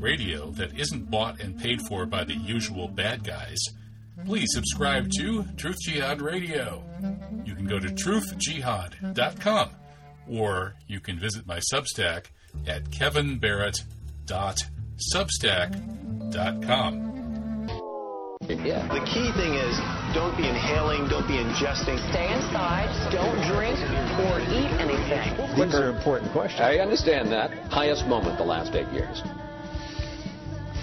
radio that isn't bought and paid for by the usual bad guys, please subscribe to Truth Jihad Radio. You can go to truthjihad.com or you can visit my Substack at kevinbarrett.substack.com. Yeah. The key thing is don't be inhaling, don't be ingesting. Stay inside, don't drink or eat anything. These are important questions. I understand that. Highest moment the last eight years.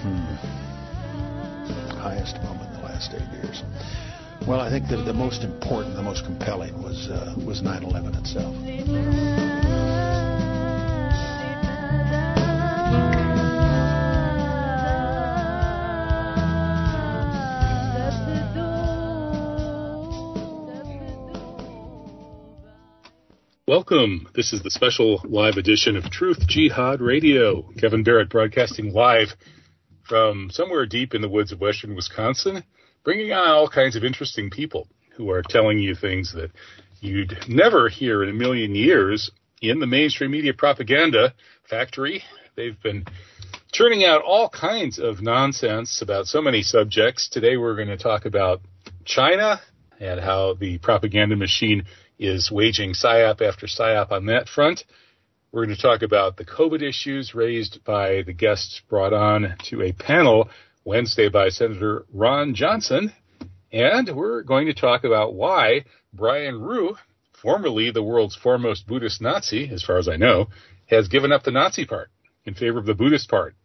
Hmm. Highest moment in the last eight years. Well, I think the, the most important, the most compelling was uh, was 9/11 itself. Welcome. This is the special live edition of Truth Jihad Radio. Kevin Barrett broadcasting live from somewhere deep in the woods of western Wisconsin, bringing on all kinds of interesting people who are telling you things that you'd never hear in a million years in the mainstream media propaganda factory. They've been churning out all kinds of nonsense about so many subjects. Today we're going to talk about China and how the propaganda machine is waging psyop after psyop on that front. We're going to talk about the COVID issues raised by the guests brought on to a panel Wednesday by Senator Ron Johnson. And we're going to talk about why Brian Ruhe, formerly the world's foremost Buddhist Nazi, as far as I know, has given up the Nazi part in favor of the Buddhist part.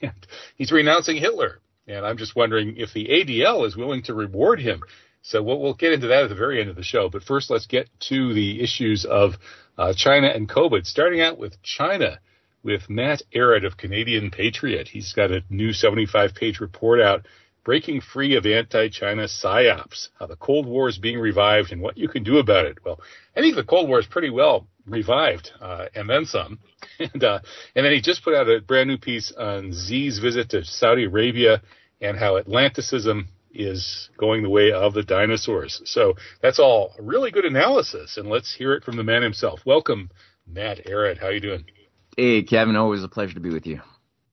He's renouncing Hitler. And I'm just wondering if the ADL is willing to reward him so we'll, we'll, get into that at the very end of the show. But first, let's get to the issues of uh, China and COVID. Starting out with China, with Matt Ehret of Canadian Patriot. He's got a new 75-page report out, breaking free of anti-China psyops, how the Cold War is being revived, and what you can do about it. Well, I think the Cold War is pretty well revived, uh, and then some. and uh, and then he just put out a brand new piece on Xi's visit to Saudi Arabia and how Atlanticism is going the way of the dinosaurs. So that's all really good analysis, and let's hear it from the man himself. Welcome, Matt Ehret. How you doing? Hey, Kevin. Always a pleasure to be with you.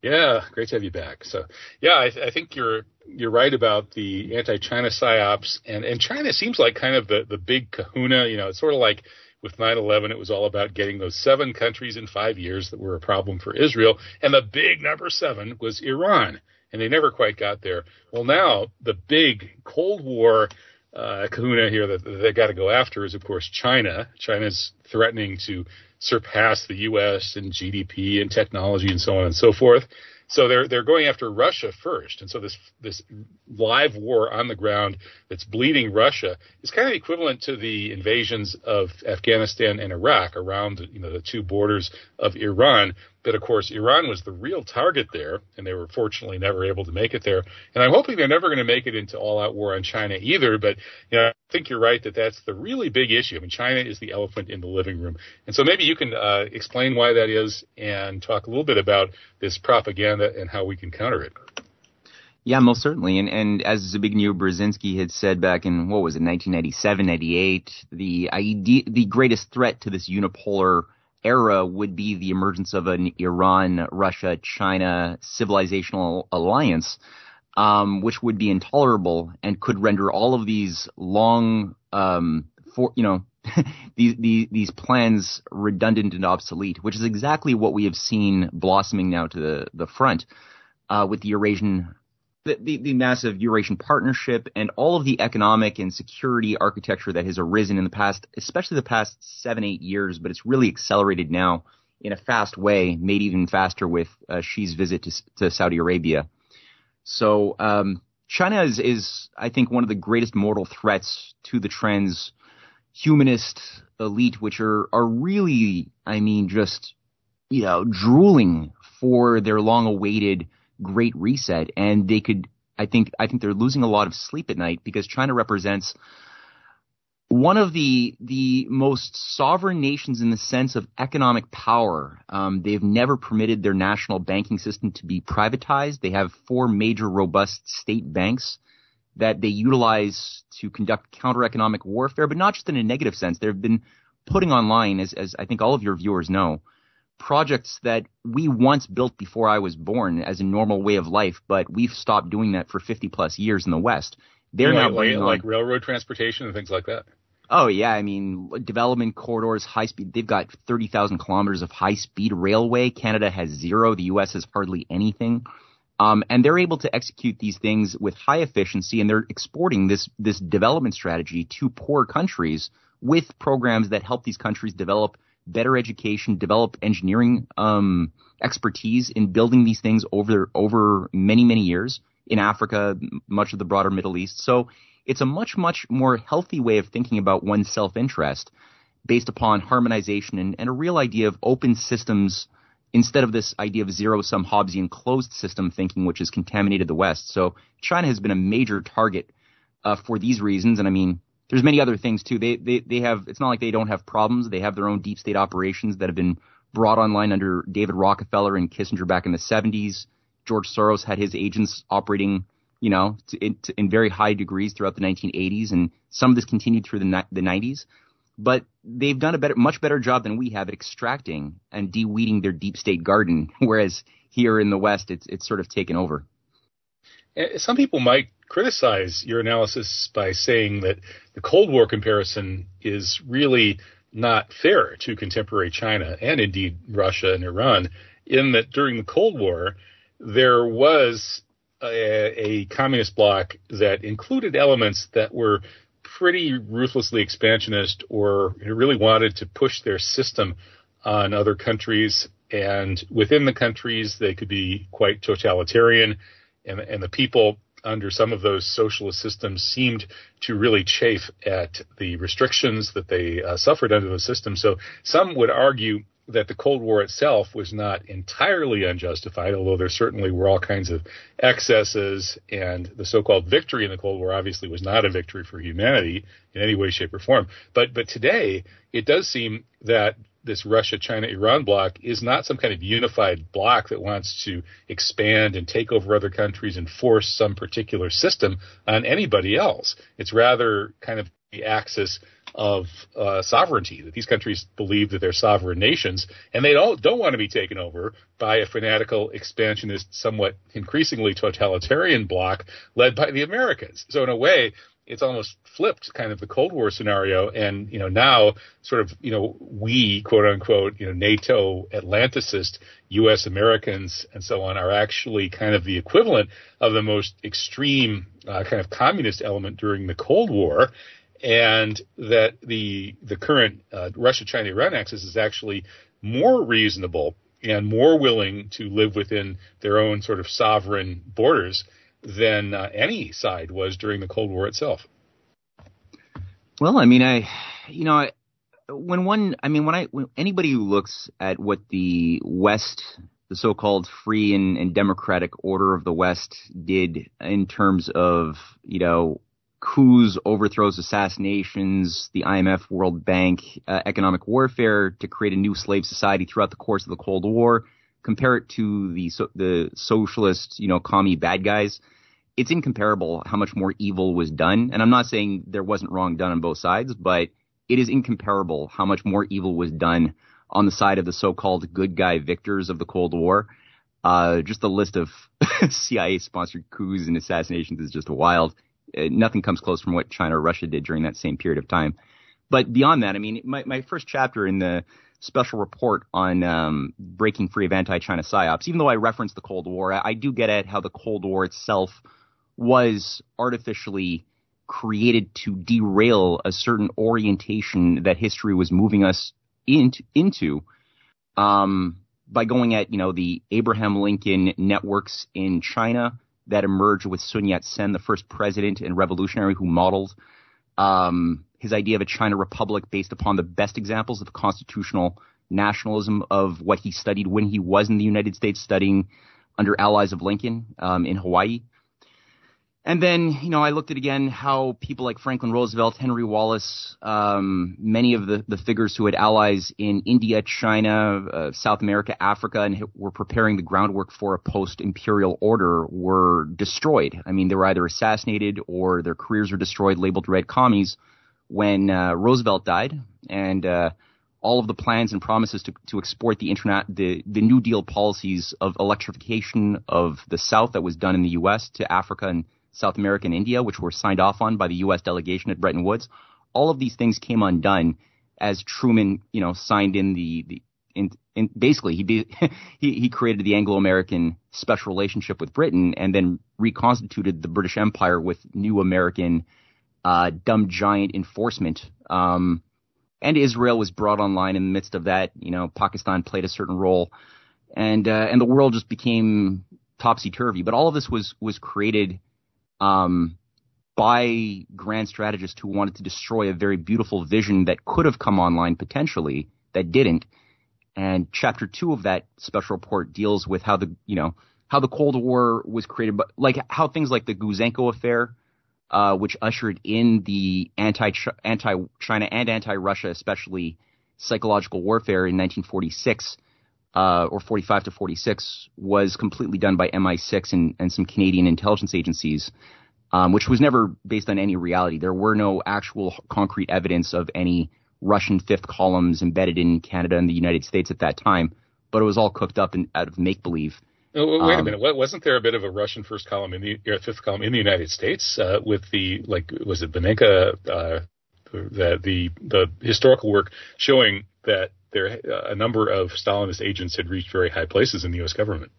Yeah, great to have you back. So, yeah, I, I think you're you're right about the anti-China psyops, and and China seems like kind of the the big Kahuna. You know, it's sort of like with 9/11, it was all about getting those seven countries in five years that were a problem for Israel, and the big number seven was Iran and they never quite got there. Well, now the big Cold War uh, kahuna here that they got to go after is, of course, China. China's threatening to surpass the U.S. in GDP and technology and so on and so forth. So they're they're going after Russia first, and so this this live war on the ground that's bleeding Russia is kind of equivalent to the invasions of Afghanistan and Iraq around you know the two borders of Iran, but of course, Iran was the real target there, and they were fortunately never able to make it there. And I'm hoping they're never going to make it into all-out war on China either. But you know, I think you're right that that's the really big issue. I mean, China is the elephant in the living room, and so maybe you can uh, explain why that is and talk a little bit about this propaganda and how we can counter it. Yeah, most certainly. And and as Zbigniew Brzezinski had said back in what was it, 1997, 98, the idea, the greatest threat to this unipolar era would be the emergence of an Iran, Russia, China civilizational alliance, um, which would be intolerable and could render all of these long, um, for you know, these, these these plans redundant and obsolete, which is exactly what we have seen blossoming now to the the front uh, with the Eurasian the, the, the, massive Eurasian partnership and all of the economic and security architecture that has arisen in the past, especially the past seven, eight years, but it's really accelerated now in a fast way, made even faster with uh, Xi's visit to, to, Saudi Arabia. So, um, China is, is, I think, one of the greatest mortal threats to the transhumanist elite, which are, are really, I mean, just, you know, drooling for their long awaited great reset and they could I think I think they're losing a lot of sleep at night because China represents one of the the most sovereign nations in the sense of economic power. Um, they've never permitted their national banking system to be privatized. They have four major robust state banks that they utilize to conduct counter economic warfare, but not just in a negative sense. They've been putting online, as, as I think all of your viewers know, projects that we once built before I was born as a normal way of life, but we've stopped doing that for 50 plus years in the West. They're now like, like railroad transportation and things like that. Oh yeah, I mean development corridors, high speed. They've got 30,000 kilometers of high speed railway. Canada has zero. The U.S. has hardly anything. Um, and they're able to execute these things with high efficiency, and they're exporting this this development strategy to poor countries with programs that help these countries develop better education, develop engineering um, expertise in building these things over over many many years in Africa, much of the broader Middle East. So it's a much much more healthy way of thinking about one's self interest, based upon harmonization and, and a real idea of open systems instead of this idea of zero sum Hobbesian closed system thinking, which has contaminated the West. So China has been a major target uh, for these reasons, and I mean there's many other things too. They they they have it's not like they don't have problems. They have their own deep state operations that have been brought online under David Rockefeller and Kissinger back in the 70s. George Soros had his agents operating, you know, to, in, to, in, very high degrees throughout the 1980s, and some of this continued through the the 90s. But they've done a better, much better job than we have at extracting and de-weeding their deep state garden, whereas here in the West, it's it's sort of taken over. Eh, some people might criticize your analysis by saying that the Cold War comparison is really not fair to contemporary China and indeed Russia and Iran, in that during the Cold War, there was a, a communist bloc that included elements that were pretty ruthlessly expansionist or really wanted to push their system on other countries. And within the countries, they could be quite totalitarian. And, and the people under some of those socialist systems seemed to really chafe at the restrictions that they uh, suffered under those systems. So some would argue that the Cold War itself was not entirely unjustified, although there certainly were all kinds of excesses, and the so-called victory in the Cold War obviously was not a victory for humanity in any way, shape, or form. But but today it does seem that this Russia, China, Iran bloc is not some kind of unified bloc that wants to expand and take over other countries and force some particular system on anybody else. It's rather kind of the axis of uh, sovereignty that these countries believe that they're sovereign nations and they don't don't want to be taken over by a fanatical expansionist somewhat increasingly totalitarian bloc led by the Americans so in a way it's almost flipped kind of the Cold War scenario. And, you know, now sort of, you know, we, quote unquote, you know, NATO Atlanticist U.S. Americans and so on are actually kind of the equivalent of the most extreme uh, kind of communist element during the Cold War. And that the the current uh, Russia-China-Iran axis is actually more reasonable and more willing to live within their own sort of sovereign borders than uh, any side was during the Cold War itself. Well, I mean, I, you know, I, when one, I mean, when I, when anybody who looks at what the West, the so-called free and, and democratic order of the West did in terms of, you know, coups, overthrows, assassinations, the IMF, World Bank, uh, economic warfare to create a new slave society throughout the course of the Cold War. Compare it to the so, the socialist, you know, commie bad guys it's incomparable how much more evil was done. And I'm not saying there wasn't wrong done on both sides, but it is incomparable how much more evil was done on the side of the so-called good guy victors of the Cold War. Uh, just the list of CIA sponsored coups and assassinations is just wild. Uh, nothing comes close from what China or Russia did during that same period of time. But beyond that, I mean, my, my first chapter in the special report on um, breaking free of anti-China psyops, even though I referenced the Cold War, I, I do get at how the Cold War itself – was artificially created to derail a certain orientation that history was moving us into, into um, by going at you know the Abraham Lincoln networks in China that emerged with Sun Yat-sen, the first president and revolutionary who modeled um, his idea of a China republic based upon the best examples of constitutional nationalism of what he studied when he was in the United States studying under allies of Lincoln um, in Hawaii. And then, you know, I looked at again how people like Franklin Roosevelt, Henry Wallace, um, many of the, the figures who had allies in India, China, uh, South America, Africa, and were preparing the groundwork for a post-imperial order were destroyed. I mean, they were either assassinated or their careers were destroyed, labeled red commies when uh, Roosevelt died. And uh, all of the plans and promises to, to export the internet, the, the New Deal policies of electrification of the South that was done in the U.S. to Africa and South America and India, which were signed off on by the U.S. delegation at Bretton Woods. All of these things came undone as Truman, you know, signed in the, the in, in basically he, be, he he created the Anglo-American special relationship with Britain and then reconstituted the British Empire with new American uh, dumb giant enforcement. Um, and Israel was brought online in the midst of that. You know, Pakistan played a certain role, and uh, and the world just became topsy turvy. But all of this was was created um, by grand strategists who wanted to destroy a very beautiful vision that could have come online potentially that didn't. And chapter two of that special report deals with how the you know how the Cold War was created, but like how things like the Gouzenko affair uh, which ushered in the anti anti China and anti Russia, especially psychological warfare in 1946 uh, or 45 to 46, was completely done by MI6 and, and some Canadian intelligence agencies, um, which was never based on any reality. There were no actual concrete evidence of any Russian fifth columns embedded in Canada and the United States at that time, but it was all cooked up in, out of make believe. Oh, wait a um, minute. Wasn't there a bit of a Russian first column in the fifth column in the United States uh, with the like was it Benenka uh, the the the historical work showing that there uh, a number of Stalinist agents had reached very high places in the U.S. government.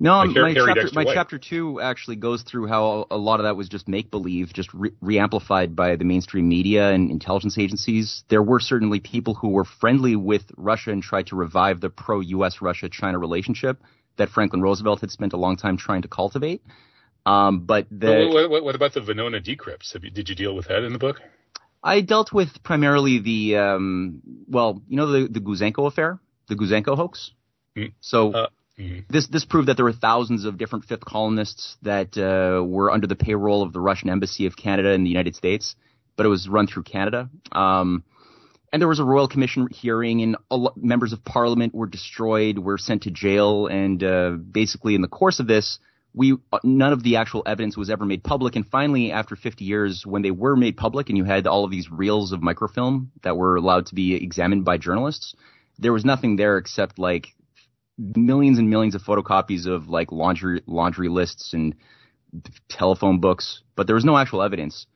No, like my, chapter, my chapter two actually goes through how a lot of that was just make believe, just re amplified by the mainstream media and intelligence agencies. There were certainly people who were friendly with Russia and tried to revive the pro U.S. Russia China relationship that Franklin Roosevelt had spent a long time trying to cultivate. Um, but the, what, what, what, about the Venona decrypts? You, did you deal with that in the book? I dealt with primarily the um, well, you know, the the Gouzenko affair, the Gouzenko hoax. Mm. So uh, mm. this this proved that there were thousands of different fifth columnists that uh, were under the payroll of the Russian embassy of Canada in the United States, but it was run through Canada. Um, and there was a royal commission hearing, and members of parliament were destroyed, were sent to jail, and uh, basically in the course of this, we none of the actual evidence was ever made public. And finally, after 50 years, when they were made public, and you had all of these reels of microfilm that were allowed to be examined by journalists, there was nothing there except like millions and millions of photocopies of like laundry laundry lists and telephone books, but there was no actual evidence.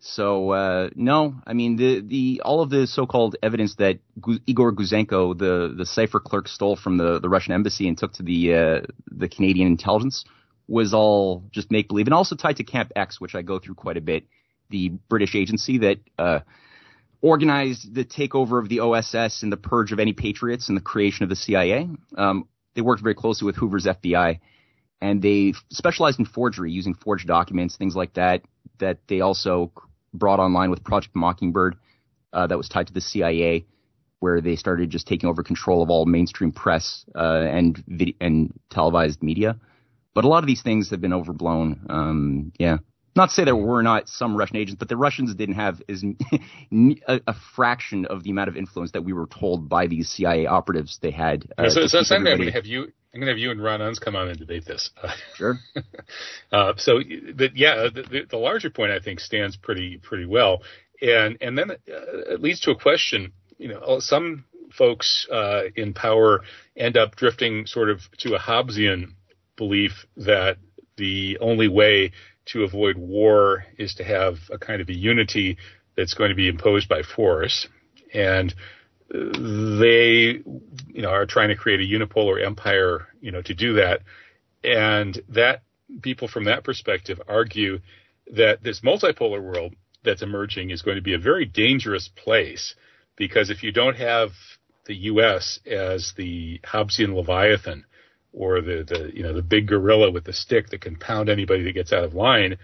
So uh, no, I mean the the all of the so-called evidence that Gu- Igor Gouzenko, the the cipher clerk, stole from the, the Russian embassy and took to the uh, the Canadian intelligence was all just make believe, and also tied to Camp X, which I go through quite a bit, the British agency that uh, organized the takeover of the OSS and the purge of any patriots and the creation of the CIA. Um, they worked very closely with Hoover's FBI, and they specialized in forgery, using forged documents, things like that. That they also brought online with Project Mockingbird uh, that was tied to the CIA, where they started just taking over control of all mainstream press uh, and vid- and televised media. But a lot of these things have been overblown. Um, yeah. Not to say there were not some Russian agents, but the Russians didn't have as a, a, fraction of the amount of influence that we were told by these CIA operatives they had. Uh, so, so I'm going to have you. I'm going to have you and Ron Unz come on and debate this. Sure. uh, so, but yeah, the, the, larger point I think stands pretty pretty well, and and then uh, it leads to a question. You know, some folks uh, in power end up drifting sort of to a Hobbesian belief that the only way to avoid war is to have a kind of a unity that's going to be imposed by force. And uh, they, you know, are trying to create a unipolar empire, you know, to do that. And that people from that perspective argue that this multipolar world that's emerging is going to be a very dangerous place because if you don't have the U.S. as the Hobbesian Leviathan, or the, the you know the big gorilla with the stick that can pound anybody that gets out of line,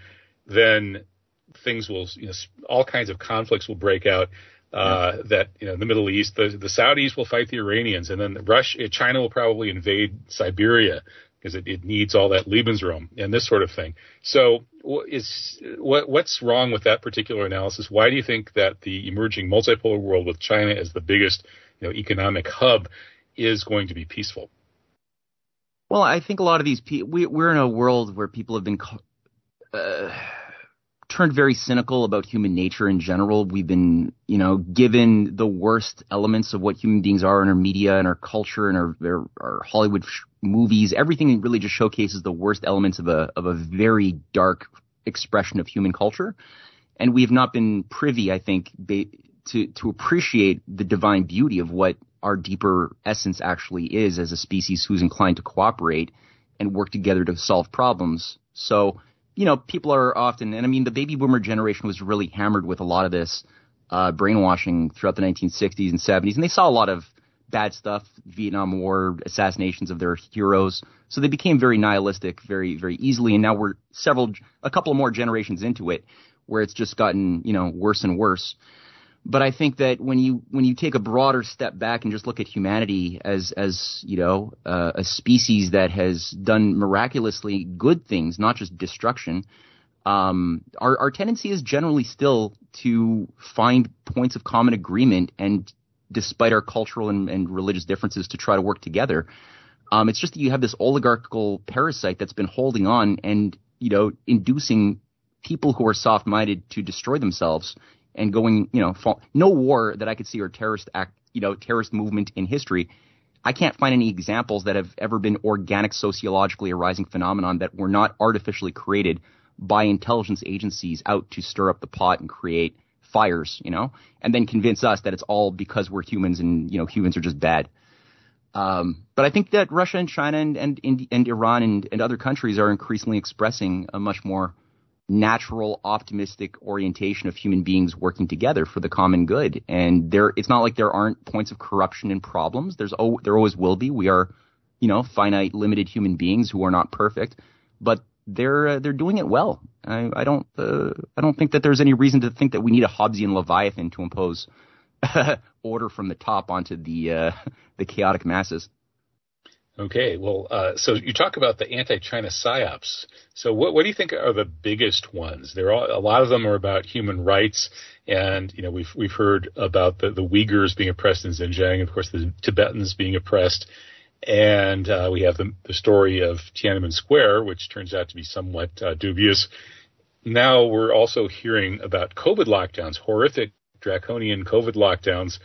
then things will you know all kinds of conflicts will break out. Uh, that you know the Middle East, the the Saudis will fight the Iranians, and then Russia, China will probably invade Siberia because it, it needs all that Lebensraum and this sort of thing. So, is what what's wrong with that particular analysis? Why do you think that the emerging multipolar world with China as the biggest you know economic hub is going to be peaceful? Well, I think a lot of these people, we, we're in a world where people have been uh, turned very cynical about human nature in general. We've been, you know, given the worst elements of what human beings are in our media and our culture and our, our, our Hollywood sh- movies. Everything really just showcases the worst elements of a of a very dark expression of human culture, and we have not been privy, I think, ba- to to appreciate the divine beauty of what our deeper essence actually is as a species who's inclined to cooperate and work together to solve problems. So you know, people are often, and I mean, the baby boomer generation was really hammered with a lot of this uh, brainwashing throughout the 1960s and 70s, and they saw a lot of bad stuff, Vietnam War, assassinations of their heroes. So they became very nihilistic very, very easily. And now we're several, a couple more generations into it where it's just gotten, you know, worse and worse. But I think that when you when you take a broader step back and just look at humanity as as you know uh, a species that has done miraculously good things, not just destruction, um, our our tendency is generally still to find points of common agreement and, despite our cultural and, and religious differences, to try to work together. Um, it's just that you have this oligarchical parasite that's been holding on and you know inducing people who are soft-minded to destroy themselves and going, you know, fall, no war that I could see or terrorist act, you know, terrorist movement in history. I can't find any examples that have ever been organic sociologically arising phenomenon that were not artificially created by intelligence agencies out to stir up the pot and create fires, you know, and then convince us that it's all because we're humans and, you know, humans are just bad. Um, but I think that Russia and China and, and, and Iran and, and other countries are increasingly expressing a much more natural optimistic orientation of human beings working together for the common good. And there it's not like there aren't points of corruption and problems. There's oh there always will be. We are you know finite limited human beings who are not perfect but they're uh, they're doing it well. I i don't uh, i don't think that there's any reason to think that we need a hobbesian leviathan to impose order from the top onto the uh, the chaotic masses Okay, well, uh, so you talk about the anti-China psyops. So, what, what do you think are the biggest ones? There are a lot of them are about human rights, and you know we've we've heard about the, the Uyghurs being oppressed in Xinjiang, of course the Tibetans being oppressed, and uh, we have the, the story of Tiananmen Square, which turns out to be somewhat uh, dubious. Now we're also hearing about COVID lockdowns, horrific draconian COVID lockdowns,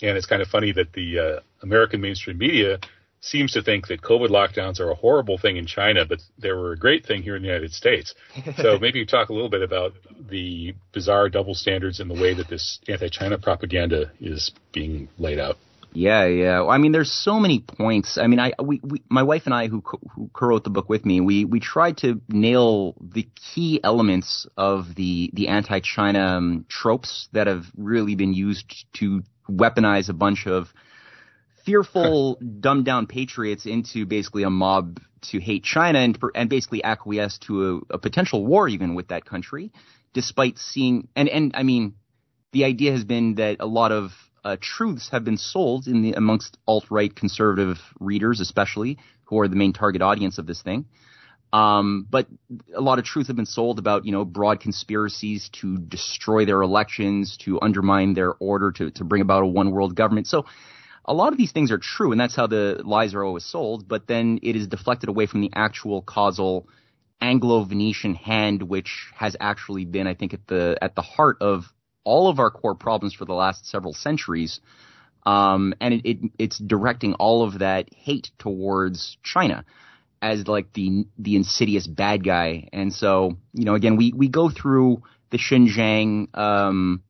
and it's kind of funny that the uh, American mainstream media seems to think that COVID lockdowns are a horrible thing in China, but they were a great thing here in the United States. so maybe you talk a little bit about the bizarre double standards and the way that this anti-China propaganda is being laid out. Yeah, yeah. I mean, there's so many points. I mean, I we, we my wife and I who co- who co-wrote the book with me, we we tried to nail the key elements of the the anti-China um, tropes that have really been used to weaponize a bunch of fearful, dumbed down patriots into basically a mob to hate China and, and basically acquiesce to a, a potential war even with that country, despite seeing and and I mean, the idea has been that a lot of uh, truths have been sold in the amongst alt right conservative readers, especially who are the main target audience of this thing. Um, but a lot of truth have been sold about, you know, broad conspiracies to destroy their elections, to undermine their order, to, to bring about a one world government. So a lot of these things are true, and that's how the lies are always sold. But then it is deflected away from the actual causal Anglo-Venetian hand, which has actually been, I think, at the at the heart of all of our core problems for the last several centuries. Um, and it, it, it's directing all of that hate towards China as like the the insidious bad guy. And so, you know, again, we we go through the Xinjiang um,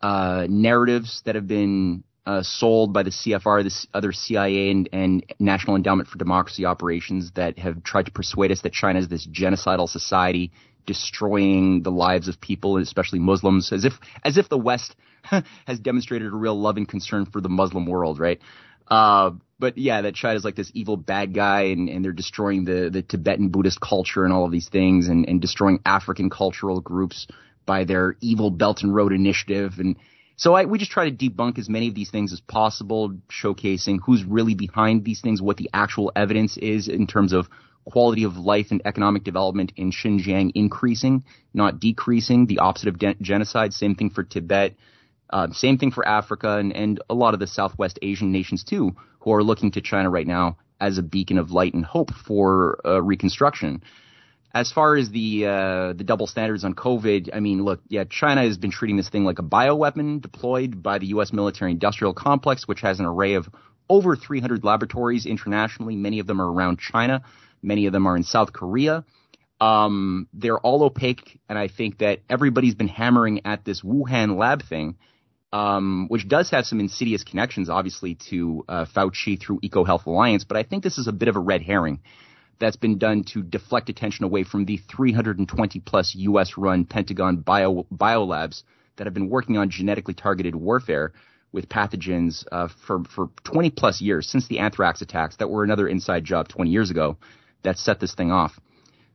uh, narratives that have been uh, sold by the CFR, the other CIA and, and, National Endowment for Democracy operations that have tried to persuade us that China is this genocidal society destroying the lives of people, especially Muslims, as if as if the West has demonstrated a real love and concern for the Muslim world, right? Uh, but yeah, that China's like this evil bad guy, and, and they're destroying the, the Tibetan Buddhist culture and all of these things, and, and destroying African cultural groups by their evil Belt and Road Initiative, and so I, we just try to debunk as many of these things as possible, showcasing who's really behind these things, what the actual evidence is in terms of quality of life and economic development in Xinjiang increasing, not decreasing, the opposite of de- genocide. Same thing for Tibet. Uh, same thing for Africa and, and a lot of the Southwest Asian nations too, who are looking to China right now as a beacon of light and hope for uh, reconstruction. As far as the uh, the double standards on COVID, I mean, look, yeah, China has been treating this thing like a bioweapon deployed by the U.S. military industrial complex, which has an array of over 300 laboratories internationally. Many of them are around China. Many of them are in South Korea. Um, they're all opaque, and I think that everybody's been hammering at this Wuhan lab thing, um, which does have some insidious connections, obviously, to uh, Fauci through EcoHealth Alliance. But I think this is a bit of a red herring that's been done to deflect attention away from the 320 plus U.S. run Pentagon bio, biolabs that have been working on genetically targeted warfare with pathogens uh, for, for 20 plus years since the anthrax attacks that were another inside job 20 years ago that set this thing off.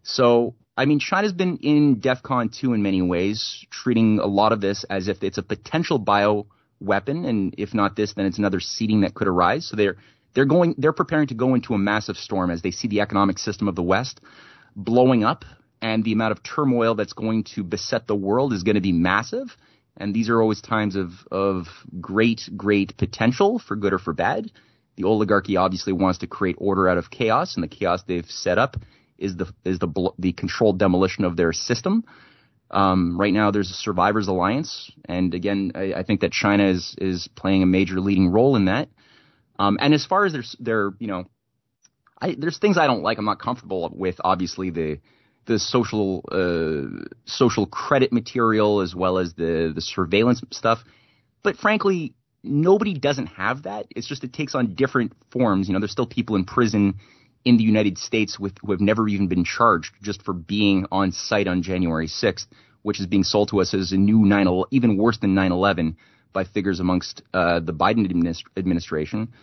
So, I mean, China's been in DEFCON 2 in many ways, treating a lot of this as if it's a potential bio weapon, and if not this, then it's another seeding that could arise. So they're they're going, they're preparing to go into a massive storm as they see the economic system of the West blowing up and the amount of turmoil that's going to beset the world is going to be massive. And these are always times of, of great, great potential for good or for bad. The oligarchy obviously wants to create order out of chaos, and the chaos they've set up is the is the the controlled demolition of their system. Um, right now, there's a survivors alliance, and again, I, I, think that China is is playing a major leading role in that. Um, and as far as there's their, you know, I, there's things I don't like. I'm not comfortable with. Obviously, the the social uh, social credit material as well as the the surveillance stuff. But frankly, nobody doesn't have that. It's just it takes on different forms. You know, there's still people in prison in the United States with who have never even been charged just for being on site on January 6th, which is being sold to us as a new 9 even worse than 9/11 by figures amongst uh, the Biden administ- administration.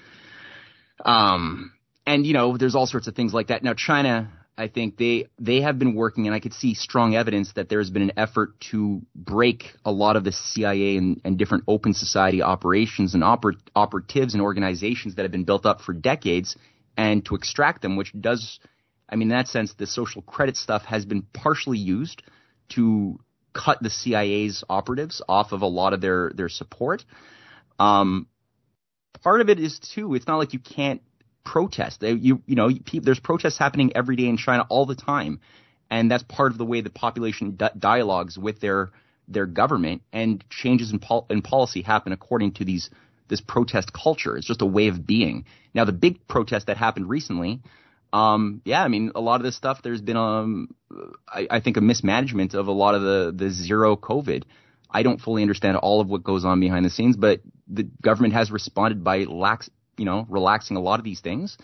Um, and you know, there's all sorts of things like that. Now, China, I think they they have been working, and I could see strong evidence that there's been an effort to break a lot of the CIA and, and different open society operations and oper- operatives and organizations that have been built up for decades, and to extract them, which does, I mean, in that sense, the social credit stuff has been partially used to cut the CIA's operatives off of a lot of their their support. Um, part of it is too. It's not like you can't protest. You you know there's protests happening every day in China all the time, and that's part of the way the population di- dialogues with their their government and changes in, pol- in policy happen according to these this protest culture. It's just a way of being. Now the big protest that happened recently um, yeah, I mean, a lot of this stuff, there's been, um, I, I think, a mismanagement of a lot of the, the zero COVID. I don't fully understand all of what goes on behind the scenes, but the government has responded by lax, you know, relaxing a lot of these things.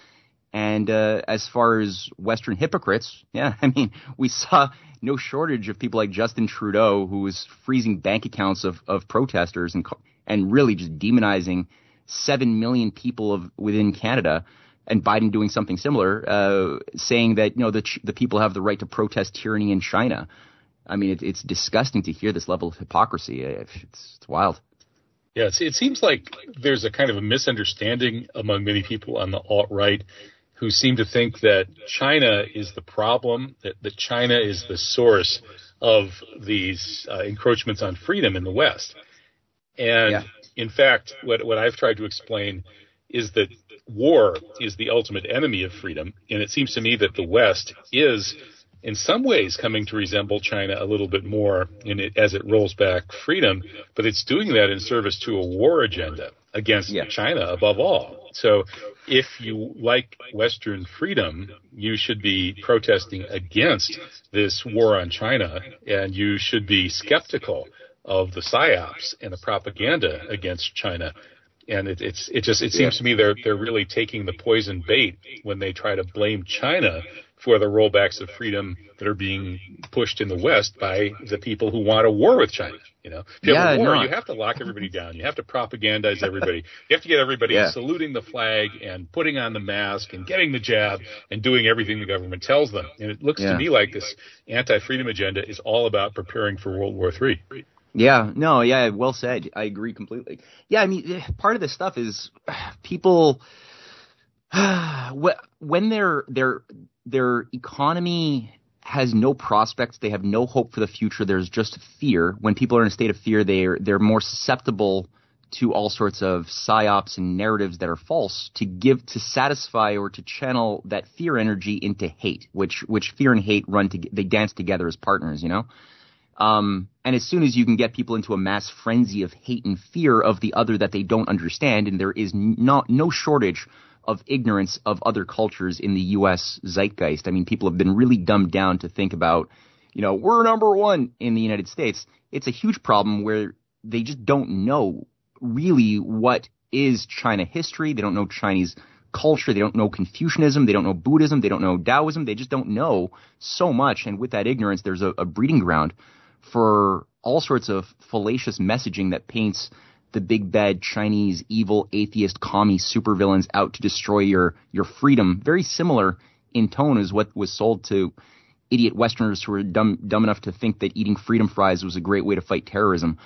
And uh, as far as Western hypocrites, yeah, I mean, we saw no shortage of people like Justin Trudeau, who was freezing bank accounts of, of protesters and and really just demonizing seven million people of within Canada and Biden doing something similar, uh, saying that you know the the people have the right to protest tyranny in China. I mean, it, it's disgusting to hear this level of hypocrisy. It's, it's wild. Yeah, it seems like there's a kind of a misunderstanding among many people on the alt right who seem to think that China is the problem, that, that China is the source of these uh, encroachments on freedom in the West. And yeah. in fact, what, what I've tried to explain is that war is the ultimate enemy of freedom. And it seems to me that the West is, in some ways, coming to resemble China a little bit more in it, as it rolls back freedom, but it's doing that in service to a war agenda against yeah. China above all. So if you like Western freedom, you should be protesting against this war on China and you should be skeptical of the psyops and the propaganda against China and it, it's it just it seems yeah. to me they're they're really taking the poison bait when they try to blame China for the rollbacks of freedom that are being pushed in the West by the people who want a war with China. You know, if you yeah, have a war, no. you have to lock everybody down. You have to propagandize everybody. you have to get everybody yeah. saluting the flag and putting on the mask and getting the jab and doing everything the government tells them. And it looks yeah. to me like this anti-freedom agenda is all about preparing for World War III. Yeah, no, yeah, well said. I agree completely. Yeah, I mean, eh, part of this stuff is people when their their their economy has no prospects, they have no hope for the future. There's just fear. When people are in a state of fear, they're they're more susceptible to all sorts of psyops and narratives that are false to give to satisfy or to channel that fear energy into hate, which which fear and hate run to they dance together as partners, you know. Um, and as soon as you can get people into a mass frenzy of hate and fear of the other that they don't understand, and there is not no shortage of ignorance of other cultures in the U.S. zeitgeist. I mean, people have been really dumbed down to think about, you know, we're number one in the United States. It's a huge problem where they just don't know really what is China history. They don't know Chinese culture. They don't know Confucianism. They don't know Buddhism. They don't know Taoism. They just don't know so much. And with that ignorance, there's a, a breeding ground for all sorts of fallacious messaging that paints the big bad Chinese evil atheist commie supervillains out to destroy your your freedom. Very similar in tone as what was sold to idiot Westerners who were dumb dumb enough to think that eating freedom fries was a great way to fight terrorism.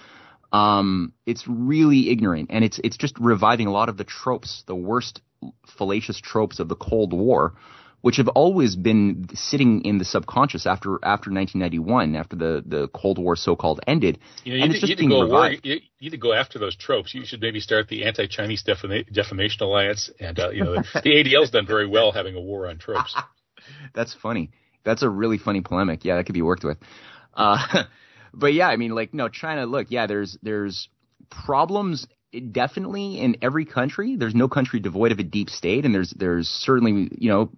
Um, it's really ignorant, and it's it's just reviving a lot of the tropes, the worst fallacious tropes of the Cold War, which have always been sitting in the subconscious after after 1991, after the, the Cold War so-called ended. You know, and it's just being go revived. War, you, you go after those tropes. You should maybe start the Anti-Chinese Defama- Defamation Alliance, and uh, you know the, the ADL's done very well having a war on tropes. That's funny. That's a really funny polemic. Yeah, that could be worked with. Uh, but yeah, I mean, like, no, China. Look, yeah, there's there's problems definitely in every country. There's no country devoid of a deep state, and there's there's certainly you know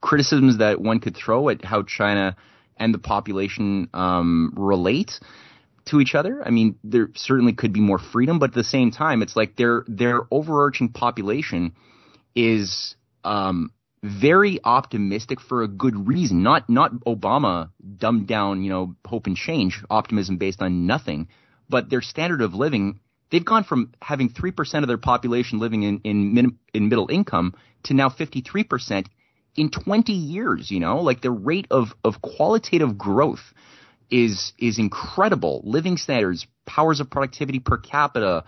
criticisms that one could throw at how China and the population um, relate to each other. I mean, there certainly could be more freedom, but at the same time, it's like their their overarching population is um, very optimistic for a good reason. Not not Obama dumbed down, you know, hope and change, optimism based on nothing, but their standard of living. They've gone from having three percent of their population living in in, min, in middle income to now fifty three percent in twenty years. You know, like the rate of of qualitative growth is is incredible. Living standards, powers of productivity per capita,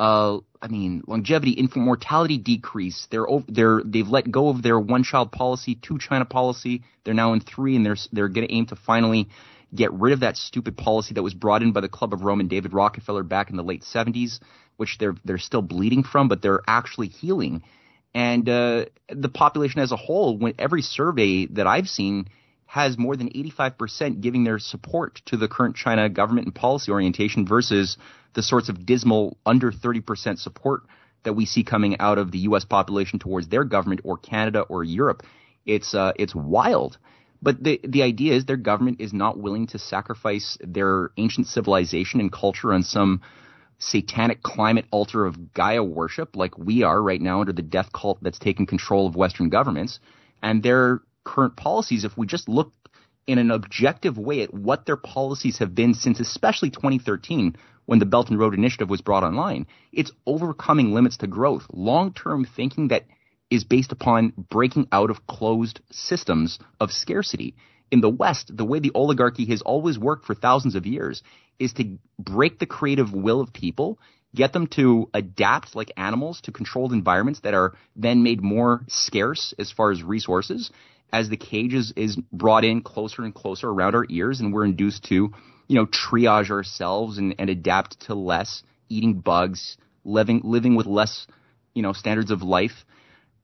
uh, I mean, longevity, infant mortality decrease. They're they're they've let go of their one child policy, two China policy. They're now in three, and they're they're going to aim to finally get rid of that stupid policy that was brought in by the Club of Rome and David Rockefeller back in the late 70s, which they're they're still bleeding from, but they're actually healing. And uh, the population as a whole, when every survey that I've seen has more than 85% giving their support to the current China government and policy orientation versus the sorts of dismal under 30% support that we see coming out of the U.S. population towards their government or Canada or Europe. It's uh, it's wild. But the the idea is their government is not willing to sacrifice their ancient civilization and culture on some satanic climate altar of Gaia worship like we are right now under the death cult that's taken control of Western governments. And their current policies, if we just look in an objective way at what their policies have been since especially 2013 when the Belt and Road Initiative was brought online. It's overcoming limits to growth, long-term thinking that is based upon breaking out of closed systems of scarcity. In the West, the way the oligarchy has always worked for thousands of years is to break the creative will of people, get them to adapt like animals to controlled environments that are then made more scarce as far as resources, as the cage is, is brought in closer and closer around our ears and we're induced to, you know, triage ourselves and, and adapt to less, eating bugs, living, living with less, you know, standards of life.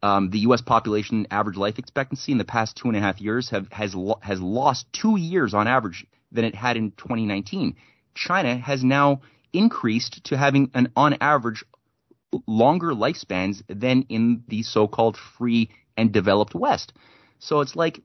Um, the U.S. population average life expectancy in the past two and a half years have, has, lo- has lost two years on average than it had in 2019. China has now increased to having an on average longer lifespans than in the so-called free and developed West. So it's like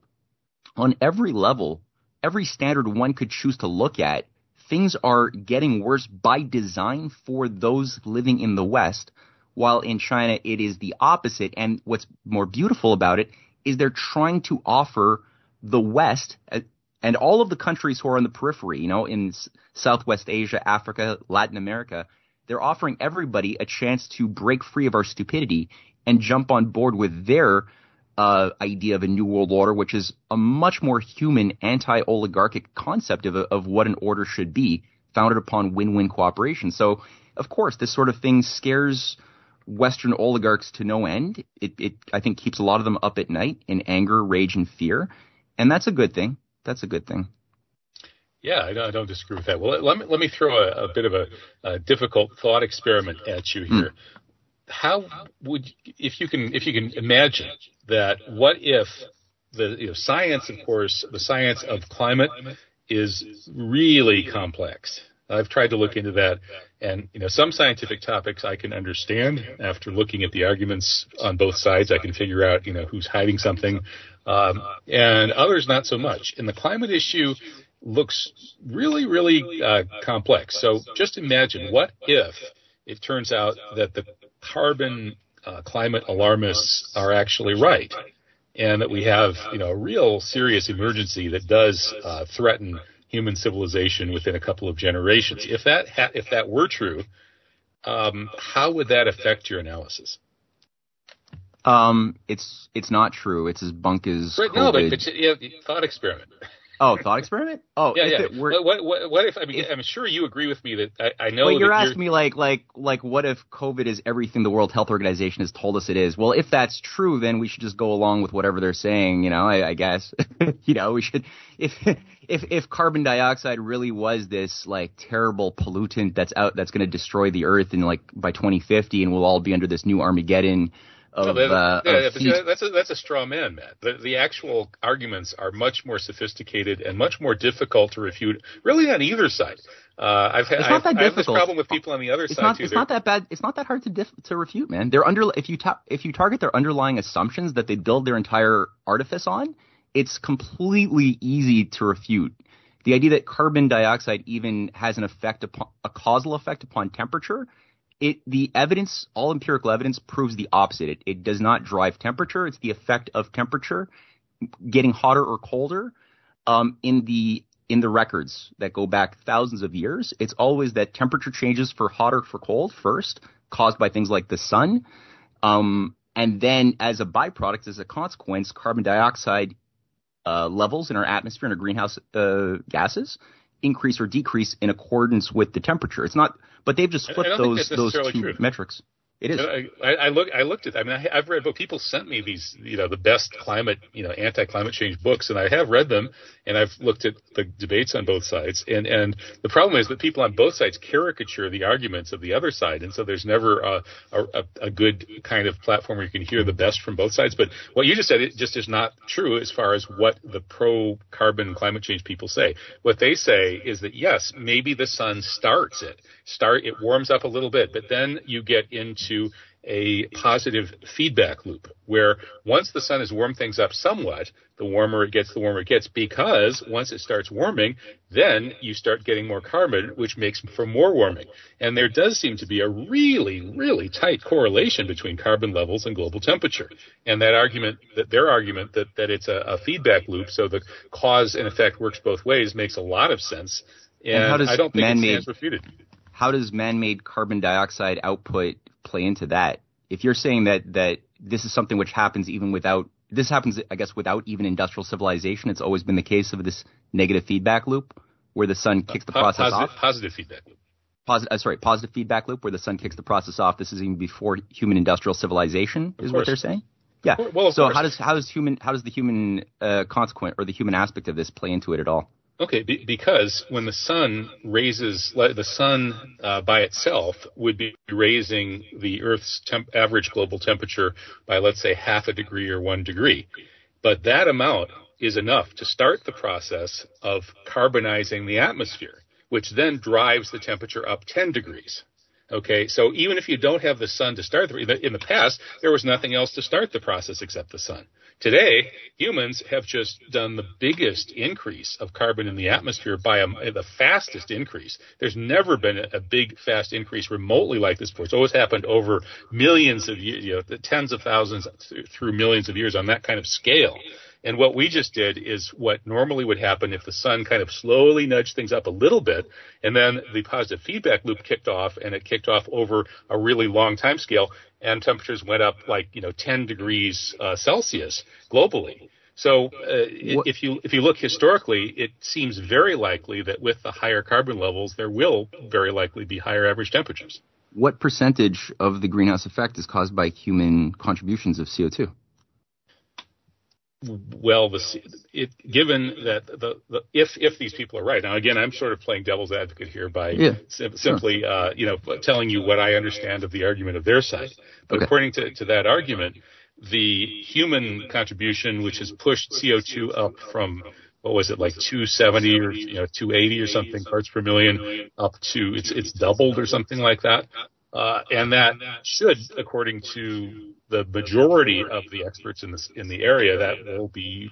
on every level, every standard one could choose to look at, things are getting worse by design for those living in the West, while in China it is the opposite. And what's more beautiful about it is they're trying to offer the West uh, and all of the countries who are on the periphery, you know, in Southwest Asia, Africa, Latin America, they're offering everybody a chance to break free of our stupidity and jump on board with their uh, idea of a new world order, which is a much more human, anti-oligarchic concept of, of what an order should be, founded upon win-win cooperation. So, of course, this sort of thing scares Western oligarchs to no end. It, it, I think, keeps a lot of them up at night in anger, rage, and fear, and that's a good thing. That's a good thing. Yeah, I don't, I don't disagree with that. Well, let me let me throw a, a bit of a, a, difficult thought experiment at you here. Mm. How would if you can if you can imagine that what if the you know, science, of course, the science of climate is really complex. I've tried to look into that, and you know, some scientific topics I can understand after looking at the arguments on both sides. I can figure out, you know, who's hiding something, um, and others not so much. And the climate issue looks really, really uh, complex. So just imagine what if it turns out that the carbon uh, climate alarmists are actually right, and that we have, you know, a real serious emergency that does uh, threaten human civilization within a couple of generations. If that ha- if that were true, um, how would that affect your analysis? Um, it's it's not true. It's as bunk as right, COVID. No, but, but yeah, thought experiment. Oh, thought experiment. Oh, yeah, yeah. Were, what, what, what, if? I mean, if, I'm sure you agree with me that I, I know. Well, you're asking you're, me like, like, like, what if COVID is everything the World Health Organization has told us it is? Well, if that's true, then we should just go along with whatever they're saying. You know, I, I guess. you know, we should. If if if carbon dioxide really was this like terrible pollutant that's out that's going to destroy the Earth in like by 2050, and we'll all be under this new Armageddon of, no, uh, yeah, yeah, that's a that's a straw man, Matt. The, the actual arguments are much more sophisticated and much more difficult to refute, really on either side. Uh, I've had I've, I have this problem with people on the other it's side not, too. It's not that bad. It's not that hard to diff, to refute, man. They're under if you ta- if you target their underlying assumptions that they build their entire artifice on, it's completely easy to refute. The idea that carbon dioxide even has an effect upon a causal effect upon temperature it the evidence, all empirical evidence proves the opposite. It, it does not drive temperature. It's the effect of temperature getting hotter or colder. Um, in the in the records that go back thousands of years, it's always that temperature changes for hotter for cold first, caused by things like the sun, um, and then as a byproduct, as a consequence, carbon dioxide uh, levels in our atmosphere and our greenhouse uh, gases increase or decrease in accordance with the temperature. It's not, but they've just flipped those those two true. metrics. It is. I, I, look. I looked at. I mean, I, have read. But people sent me these, you know, the best climate, you know, anti-climate change books, and I have read them, and I've looked at the debates on both sides. And and the problem is that people on both sides caricature the arguments of the other side, and so there's never a a, a good kind of platform where you can hear the best from both sides. But what you just said, it just is not true as far as what the pro-carbon climate change people say. What they say is that yes, maybe the sun starts it, start it warms up a little bit, but then you get into into a positive feedback loop where once the sun has warmed things up somewhat, the warmer it gets, the warmer it gets because once it starts warming, then you start getting more carbon, which makes for more warming. And there does seem to be a really, really tight correlation between carbon levels and global temperature. And that argument, that their argument that, that it's a, a feedback loop, so the cause and effect works both ways makes a lot of sense. And, and how does I don't think man-made, it stands refuted. How does man-made carbon dioxide output play into that. If you're saying that that this is something which happens even without this happens, I guess, without even industrial civilization. It's always been the case of this negative feedback loop where the sun kicks the process positive, off. Positive feedback loop. Positive, uh, sorry, positive feedback loop where the sun kicks the process off. This is even before human industrial civilization, is what they're saying. Yeah. Well, so course. how does how does human how does the human uh, consequent or the human aspect of this play into it at all? Okay, be, because when the sun raises the sun uh, by itself would be raising the Earth's temp- average global temperature by let's say half a degree or one degree, but that amount is enough to start the process of carbonizing the atmosphere, which then drives the temperature up 10 degrees. Okay, so even if you don't have the sun to start the, in the past, there was nothing else to start the process except the sun. Today, humans have just done the biggest increase of carbon in the atmosphere by a, the fastest increase. There's never been a, big, fast increase remotely like this before. It's always happened over millions of years, you know, tens of thousands through millions of years on that kind of scale. And what we just did is what normally would happen if the sun kind of slowly nudged things up a little bit, and then the positive feedback loop kicked off, and it kicked off over a really long time scale, and temperatures went up like you know 10 degrees uh, Celsius globally. So uh, if you if you look historically, it seems very likely that with the higher carbon levels, there will very likely be higher average temperatures. What percentage of the greenhouse effect is caused by human contributions of CO2? Well, the, it, given that the, the, if if these people are right now, again, I'm sort of playing devil's advocate here by yeah, sim- simply sure. uh, you know telling you what I understand of the argument of their side. But okay. according to, to that argument, the human contribution, which has pushed CO2 up from what was it like 270 or you know 280 or something parts per million up to it's it's doubled or something like that. Uh, and that should, according to the majority of the experts in this in the area, that will be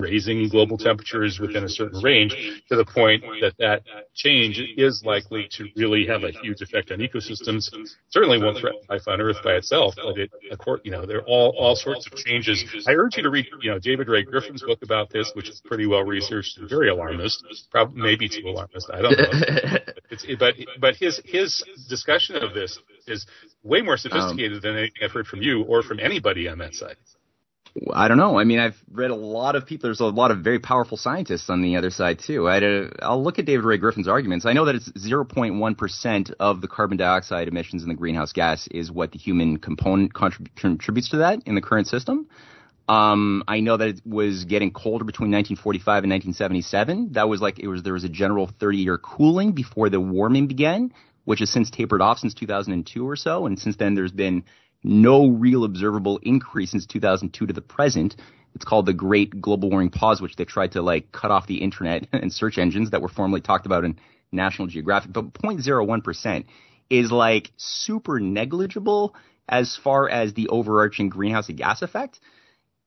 raising global temperatures within a certain range to the point that that change is likely to really have a huge effect on ecosystems. Certainly won't threaten life on Earth by itself, but it, you know, there are all, all sorts of changes. I urge you to read, you know, David Ray Griffin's book about this, which is pretty well researched and very alarmist, probably maybe too alarmist. I don't know. but, but his, his discussion of this is way more sophisticated um, than anything I've heard from you or from anybody on that side. I don't know. I mean, I've read a lot of people. There's a lot of very powerful scientists on the other side too. i will look at David Ray Griffin's arguments. I know that it's 0.1 percent of the carbon dioxide emissions in the greenhouse gas is what the human component contrib- contributes to that in the current system. Um, I know that it was getting colder between 1945 and 1977. That was like it was there was a general 30 year cooling before the warming began, which has since tapered off since 2002 or so, and since then there's been no real observable increase since 2002 to the present. It's called the Great Global Warming Pause, which they tried to like cut off the internet and search engines that were formerly talked about in National Geographic. But 0.01% is like super negligible as far as the overarching greenhouse gas effect.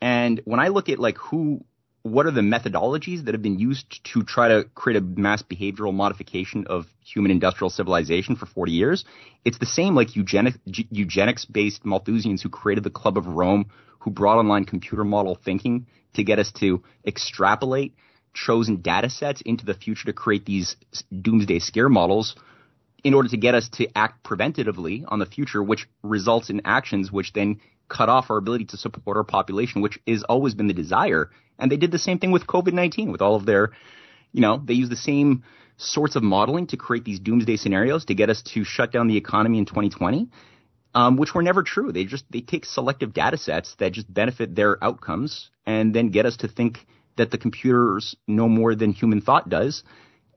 And when I look at like who what are the methodologies that have been used to try to create a mass behavioral modification of human industrial civilization for 40 years? It's the same like eugenic, eugenics based Malthusians who created the Club of Rome, who brought online computer model thinking to get us to extrapolate chosen data sets into the future to create these doomsday scare models in order to get us to act preventatively on the future, which results in actions which then cut off our ability to support our population, which has always been the desire. And they did the same thing with COVID-19 with all of their, you know, they use the same sorts of modeling to create these doomsday scenarios to get us to shut down the economy in 2020. Um, which were never true. They just they take selective data sets that just benefit their outcomes and then get us to think that the computers know more than human thought does.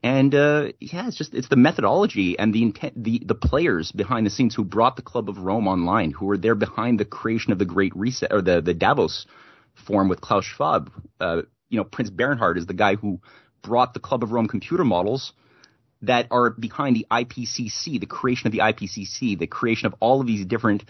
And uh, yeah, it's just it's the methodology and the intent, the the players behind the scenes who brought the Club of Rome online, who were there behind the creation of the Great Reset or the the Davos Forum with Klaus Schwab. Uh, you know, Prince Bernhard is the guy who brought the Club of Rome computer models that are behind the IPCC, the creation of the IPCC, the creation of all of these different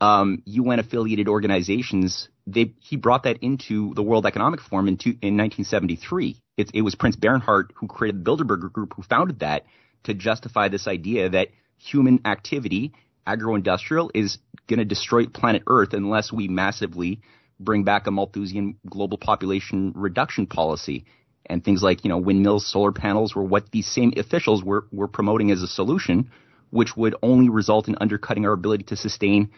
um, UN affiliated organizations. They, he brought that into the World Economic Forum in, two, in 1973. It, it was Prince Bernhard who created the Bilderberger Group, who founded that to justify this idea that human activity, agro-industrial, is going to destroy planet Earth unless we massively bring back a Malthusian global population reduction policy. And things like, you know, windmills, solar panels were what these same officials were, were promoting as a solution, which would only result in undercutting our ability to sustain,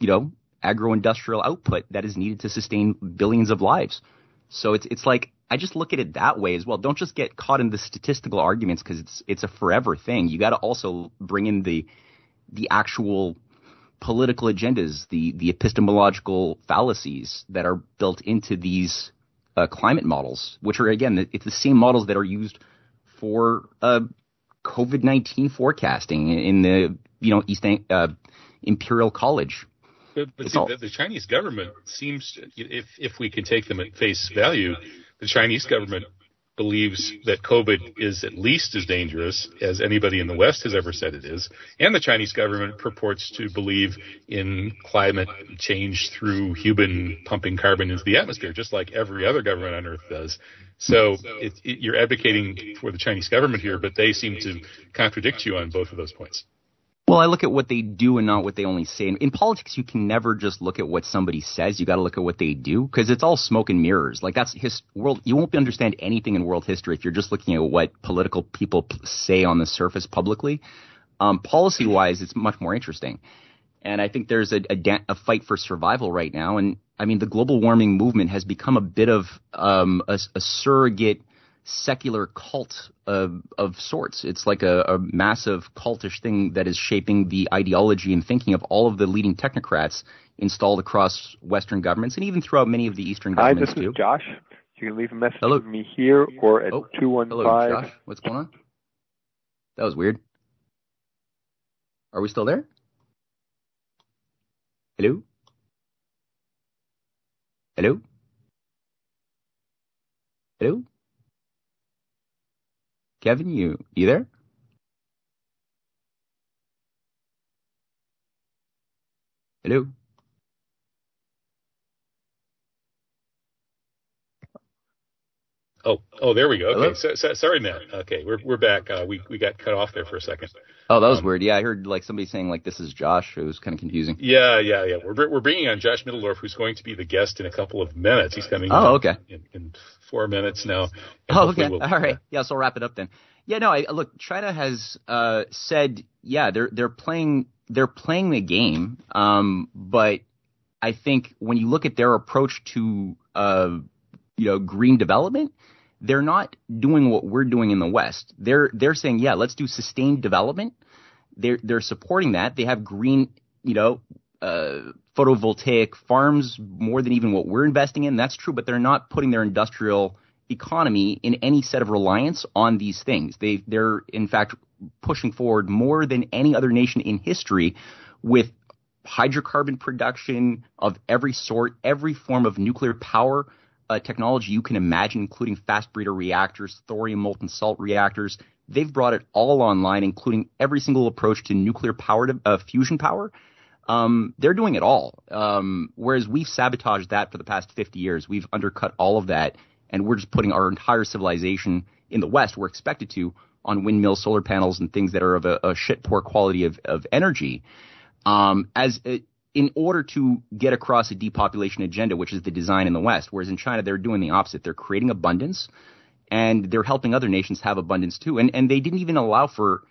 you know, agro-industrial output that is needed to sustain billions of lives. So it's, it's like, I just look at it that way as well. Don't just get caught in the statistical arguments because it's, it's a forever thing. You got to also bring in the, the actual political agendas, the, the epistemological fallacies that are built into these uh, climate models, which are again, it's the same models that are used for uh, COVID nineteen forecasting in the you know East uh, Imperial College. But, but see, all, the, the, Chinese government seems, if if we can take them at face value, the Chinese government believes that COVID is at least as dangerous as anybody in the West has ever said it is. And the Chinese government purports to believe in climate change through human pumping carbon into the atmosphere, just like every other government on Earth does. So it, it, you're advocating for the Chinese government here, but they seem to contradict you on both of those points. Well, I look at what they do and not what they only say. In politics, you can never just look at what somebody says. You got to look at what they do because it's all smoke and mirrors. Like that's his world. You won't understand anything in world history if you're just looking at what political people say on the surface publicly. Um, policy wise, it's much more interesting. And I think there's a, a, a, fight for survival right now. And I mean, the global warming movement has become a bit of um, a, a surrogate secular cult of, of sorts. It's like a, a, massive cultish thing that is shaping the ideology and thinking of all of the leading technocrats installed across Western governments and even throughout many of the Eastern Hi, governments this too. is Josh. You can leave a message Hello. with me here or at oh, two one five. Hello. Josh. What's going on? That was weird. Are we still there? Hello? Hello? Hello? Kevin, you you there? Hello? Oh, oh, there we go. Okay, so, so, sorry, Matt. Okay, we're we're back. Uh, we we got cut off there for a second. Oh, that was Um, weird. Yeah, I heard like somebody saying like this is Josh. It was kind of confusing. Yeah, yeah, yeah. We're we're bringing on Josh Mitteldorf, who's going to be the guest in a couple of minutes. He's coming. Oh, in okay. In, in four minutes now. Oh, okay. we'll- All right. Yeah, so I'll wrap it up then. Yeah, no, I look, China has uh said, yeah, they're they're playing they're playing the game. Um, but I think when you look at their approach to uh you know, green development, they're not doing what we're doing in the West. They're they're saying, yeah, let's do sustained development. They're they're supporting that. They have green, you know, uh, photovoltaic farms more than even what we're investing in. That's true, but they're not putting their industrial economy in any set of reliance on these things. They they're in fact pushing forward more than any other nation in history with hydrocarbon production of every sort, every form of nuclear power uh, technology you can imagine, including fast breeder reactors, thorium molten salt reactors. They've brought it all online, including every single approach to nuclear power, to, uh, fusion power. Um, they're doing it all. Um, whereas we've sabotaged that for the past 50 years. We've undercut all of that, and we're just putting our entire civilization in the West. We're expected to on windmills, solar panels, and things that are of a, a shit poor quality of, of energy. Um, as a, in order to get across a depopulation agenda, which is the design in the West, whereas in China they're doing the opposite. They're creating abundance, and they're helping other nations have abundance too. And and they didn't even allow for,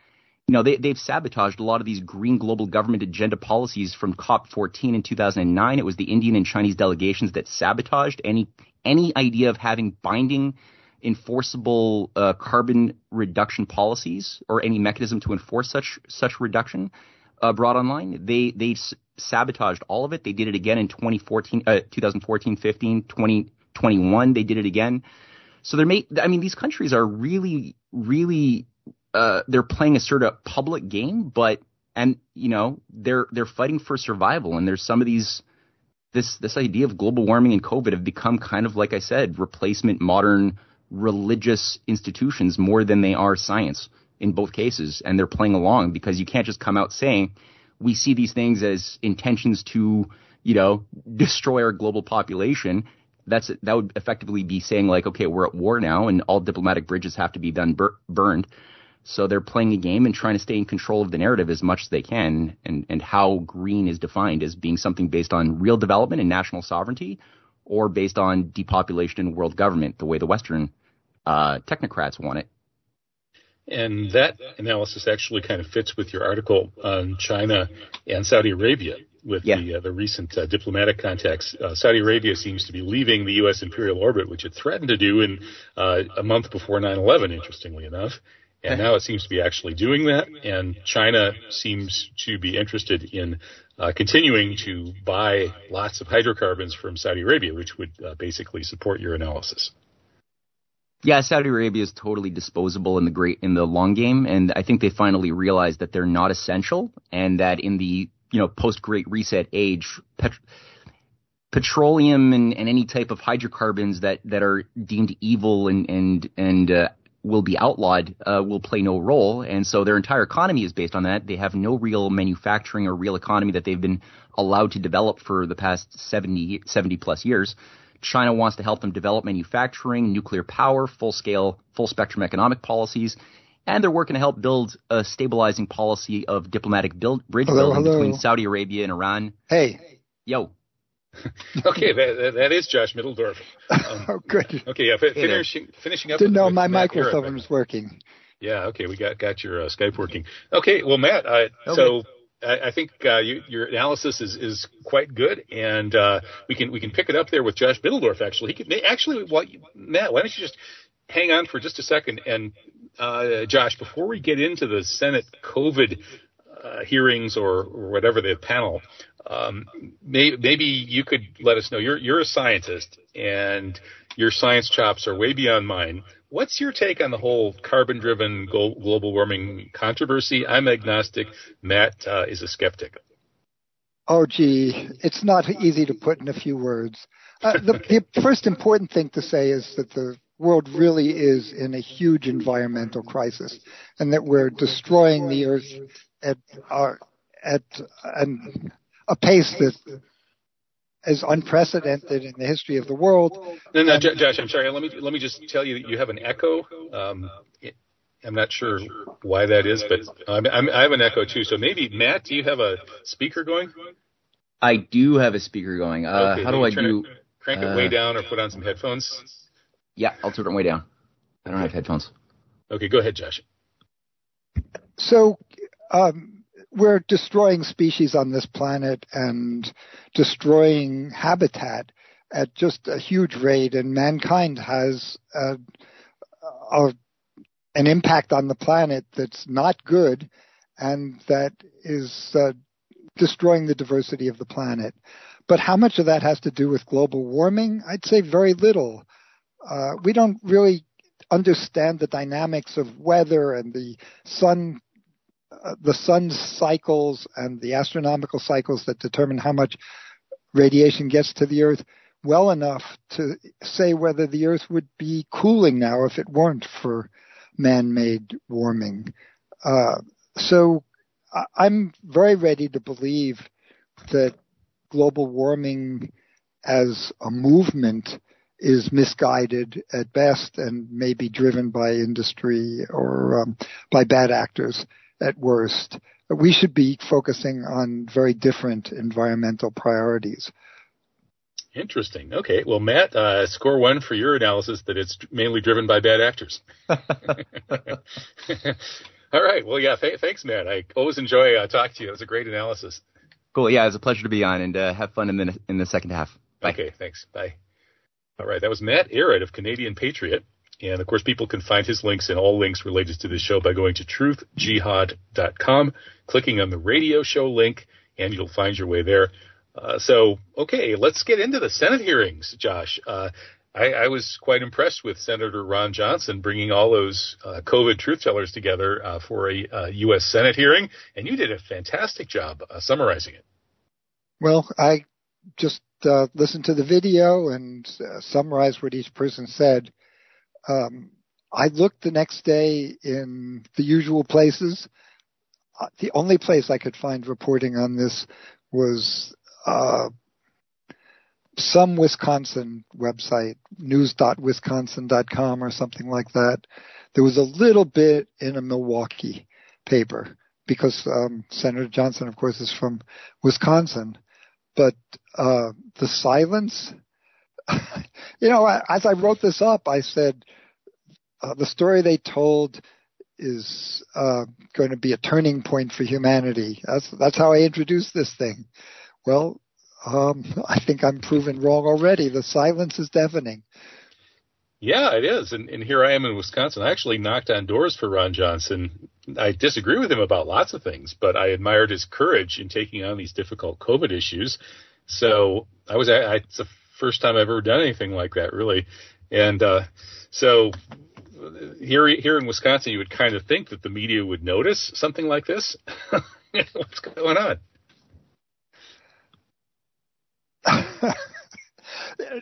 you know, they they've sabotaged a lot of these green global government agenda policies from COP14 in 2009. It was the Indian and Chinese delegations that sabotaged any any idea of having binding enforceable uh, carbon reduction policies or any mechanism to enforce such such reduction uh, brought online. They they sabotaged all of it. They did it again in 2014, uh, 2014, 15, 2021. They did it again. So they're make, I mean, these countries are really, really, uh, they're playing a sort of public game, but, and, you know, they're, they're fighting for survival. And there's some of these, this, this idea of global warming and COVID have become kind of, like I said, replacement modern religious institutions more than they are science in both cases. And they're playing along because you can't just come out saying, we see these things as intentions to, you know, destroy our global population. That's that would effectively be saying like, okay, we're at war now, and all diplomatic bridges have to be done bur- burned. So they're playing a game and trying to stay in control of the narrative as much as they can, and and how green is defined as being something based on real development and national sovereignty, or based on depopulation and world government, the way the Western uh, technocrats want it. And that analysis actually kind of fits with your article on China and Saudi Arabia with Yeah. the uh, the recent uh, diplomatic contacts. Uh, Saudi Arabia seems to be leaving the U.S. imperial orbit, which it threatened to do in uh, a month before 9/11. Interestingly enough, and now it seems to be actually doing that. And China seems to be interested in uh, continuing to buy lots of hydrocarbons from Saudi Arabia, which would uh, basically support your analysis. Yeah, Saudi Arabia is totally disposable in the great in the long game, and I think they finally realized that they're not essential, and that in the you know post Great Reset age, pet- petroleum and, and any type of hydrocarbons that that are deemed evil and and and uh, will be outlawed uh, will play no role, and so their entire economy is based on that. They have no real manufacturing or real economy that they've been allowed to develop for the past 70, 70 plus years. China wants to help them develop manufacturing, nuclear power, full scale, full spectrum economic policies, and they're working to help build a stabilizing policy of diplomatic build, bridge Hello, building hello. between Saudi Arabia and Iran. Hey. Yo, Okay, that, that, that is Josh Mitteldorf. Um, Oh, good. Okay, yeah, fi- Hey there. finishing finishing up. Didn't with- know with my Matt Garrett. microphone was working. Yeah, okay, we got got your uh, Skype working. Okay, well, Matt, uh, Okay. so I, think uh, you, your analysis is, is quite good, and uh, we can we can pick it up there with Josh Mitteldorf. Actually, he can actually. Matt, why don't you just hang on for just a second? And uh, Josh, before we get into the Senate COVID uh, hearings or, or whatever the panel, um, may, maybe you could let us know. You're you're a scientist, and your science chops are way beyond mine. What's your take on the whole carbon-driven global warming controversy? I'm agnostic. Matt uh, is a skeptic. Oh, gee, it's not easy to put in a few words. Uh, the, the first important thing to say is that the world really is in a huge environmental crisis, and that we're destroying the earth at our, at an, a pace that is unprecedented in the history of the world. No, no, Josh, I'm sorry. Let me let me just tell you that you have an echo. Um, I'm not sure why that is, but I'm, I'm, i have an echo too. So maybe Matt, do you have a speaker going? I do have a speaker going. Uh, okay, how do I do? It, crank it uh, way down or put on some headphones. Yeah, I'll turn it way down. I don't have headphones. Okay, go ahead, Josh. So, um, we're destroying species on this planet and destroying habitat at just a huge rate, and mankind has a, a, an impact on the planet that's not good and that is uh, destroying the diversity of the planet. But how much of that has to do with global warming? I'd say very little. Uh, we don't really understand the dynamics of weather and the sun uh, the sun's cycles and the astronomical cycles that determine how much radiation gets to the earth well enough to say whether the earth would be cooling now if it weren't for man-made warming. Uh, so I'm very ready to believe that global warming as a movement is misguided at best and may be driven by industry or um, by bad actors at worst. We should be focusing on very different environmental priorities. Interesting. Okay. Well, Matt, uh, score one for your analysis that it's mainly driven by bad actors. All right. Well, yeah. Th- thanks, Matt. I always enjoy uh, talking to you. It was a great analysis. Cool. Yeah, it was a pleasure to be on, and uh, have fun in the in the second half. Bye. Okay. Thanks. Bye. All right. That was Matt Ehret of Canadian Patriot. And of course, people can find his links and all links related to this show by going to truthjihad.com, clicking on the radio show link, and you'll find your way there. Uh, so, okay, let's get into the Senate hearings, Josh. Uh, I, I, was quite impressed with Senator Ron Johnson bringing all those uh, COVID truth tellers together uh, for a U.S. Uh, Senate hearing, and you did a fantastic job uh, summarizing it. Well, I just listened to the video and summarized what each person said. Um, I looked the next day in the usual places. the only place I could find reporting on this was some Wisconsin website, news.wisconsin.com or something like that. There was a little bit in a Milwaukee paper because um, Senator Johnson, of course, is from Wisconsin. But uh, the silence, you know, as I wrote this up, I said uh, the story they told is uh, going to be a turning point for humanity. That's that's how I introduced this thing. Well, um, I think I'm proven wrong already. The silence is deafening. Yeah, it is. And, and here I am in Wisconsin. I actually knocked on doors for Ron Johnson. I disagree with him about lots of things, but I admired his courage in taking on these difficult COVID issues. So I was, I, it's the first time I've ever done anything like that, really. And uh, so here, here in Wisconsin, you would kind of think that the media would notice something like this. What's going on?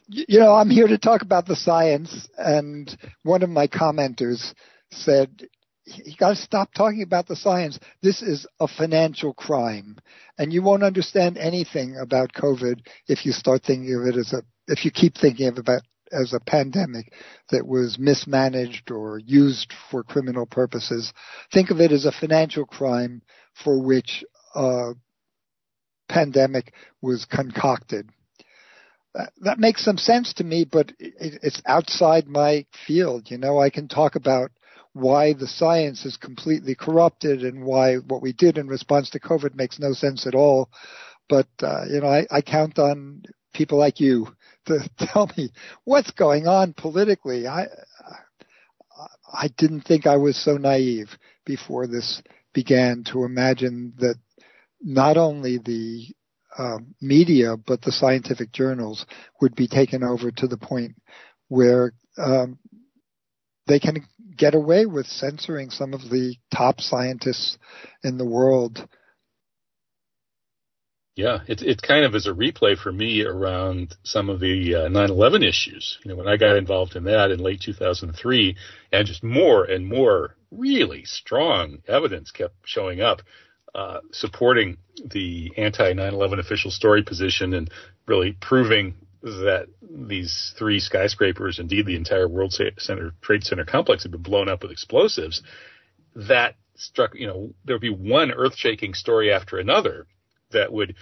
you know, I'm here to talk about the science, and one of my commenters said, you got to stop talking about the science. This is a financial crime. And you won't understand anything about COVID if you start thinking of it as a, if you keep thinking of it as a pandemic that was mismanaged or used for criminal purposes. Think of it as a financial crime for which a pandemic was concocted uh, that, makes some sense to me, but it's outside my field. You know, I can talk about why the science is completely corrupted and why what we did in response to COVID makes no sense at all. But, uh, you know, I, I count on people like you to tell me what's going on politically. I, I didn't think I was so naive before this began to imagine that not only the um, media, but the scientific journals would be taken over to the point where um, they can get away with censoring some of the top scientists in the world. Yeah, it it kind of is a replay for me around some of the uh, 9/11 issues. You know, when I got involved in that in late 2003, and just more and more really strong evidence kept showing up uh, supporting the anti 9/11 official story position and really proving that these three skyscrapers, indeed the entire World Center Trade Center complex, had been blown up with explosives. That struck, you know, there would be one earth-shaking story after another that would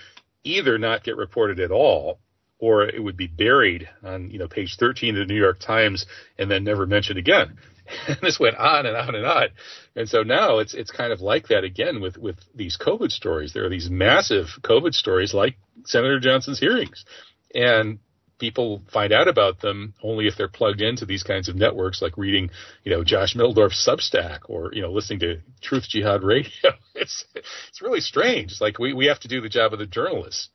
either not get reported at all or it would be buried on, you know, page 13 of the New York Times and then never mentioned again. And this went on and on and on. And so now it's it's kind of like that again with with these COVID stories. There are these massive COVID stories like Senator Johnson's hearings. And people find out about them only if they're plugged into these kinds of networks, like reading, you know, Josh Mitteldorf's Substack or you know listening to Truth Jihad Radio. It's it's really strange. It's like we we have to do the job of the journalists.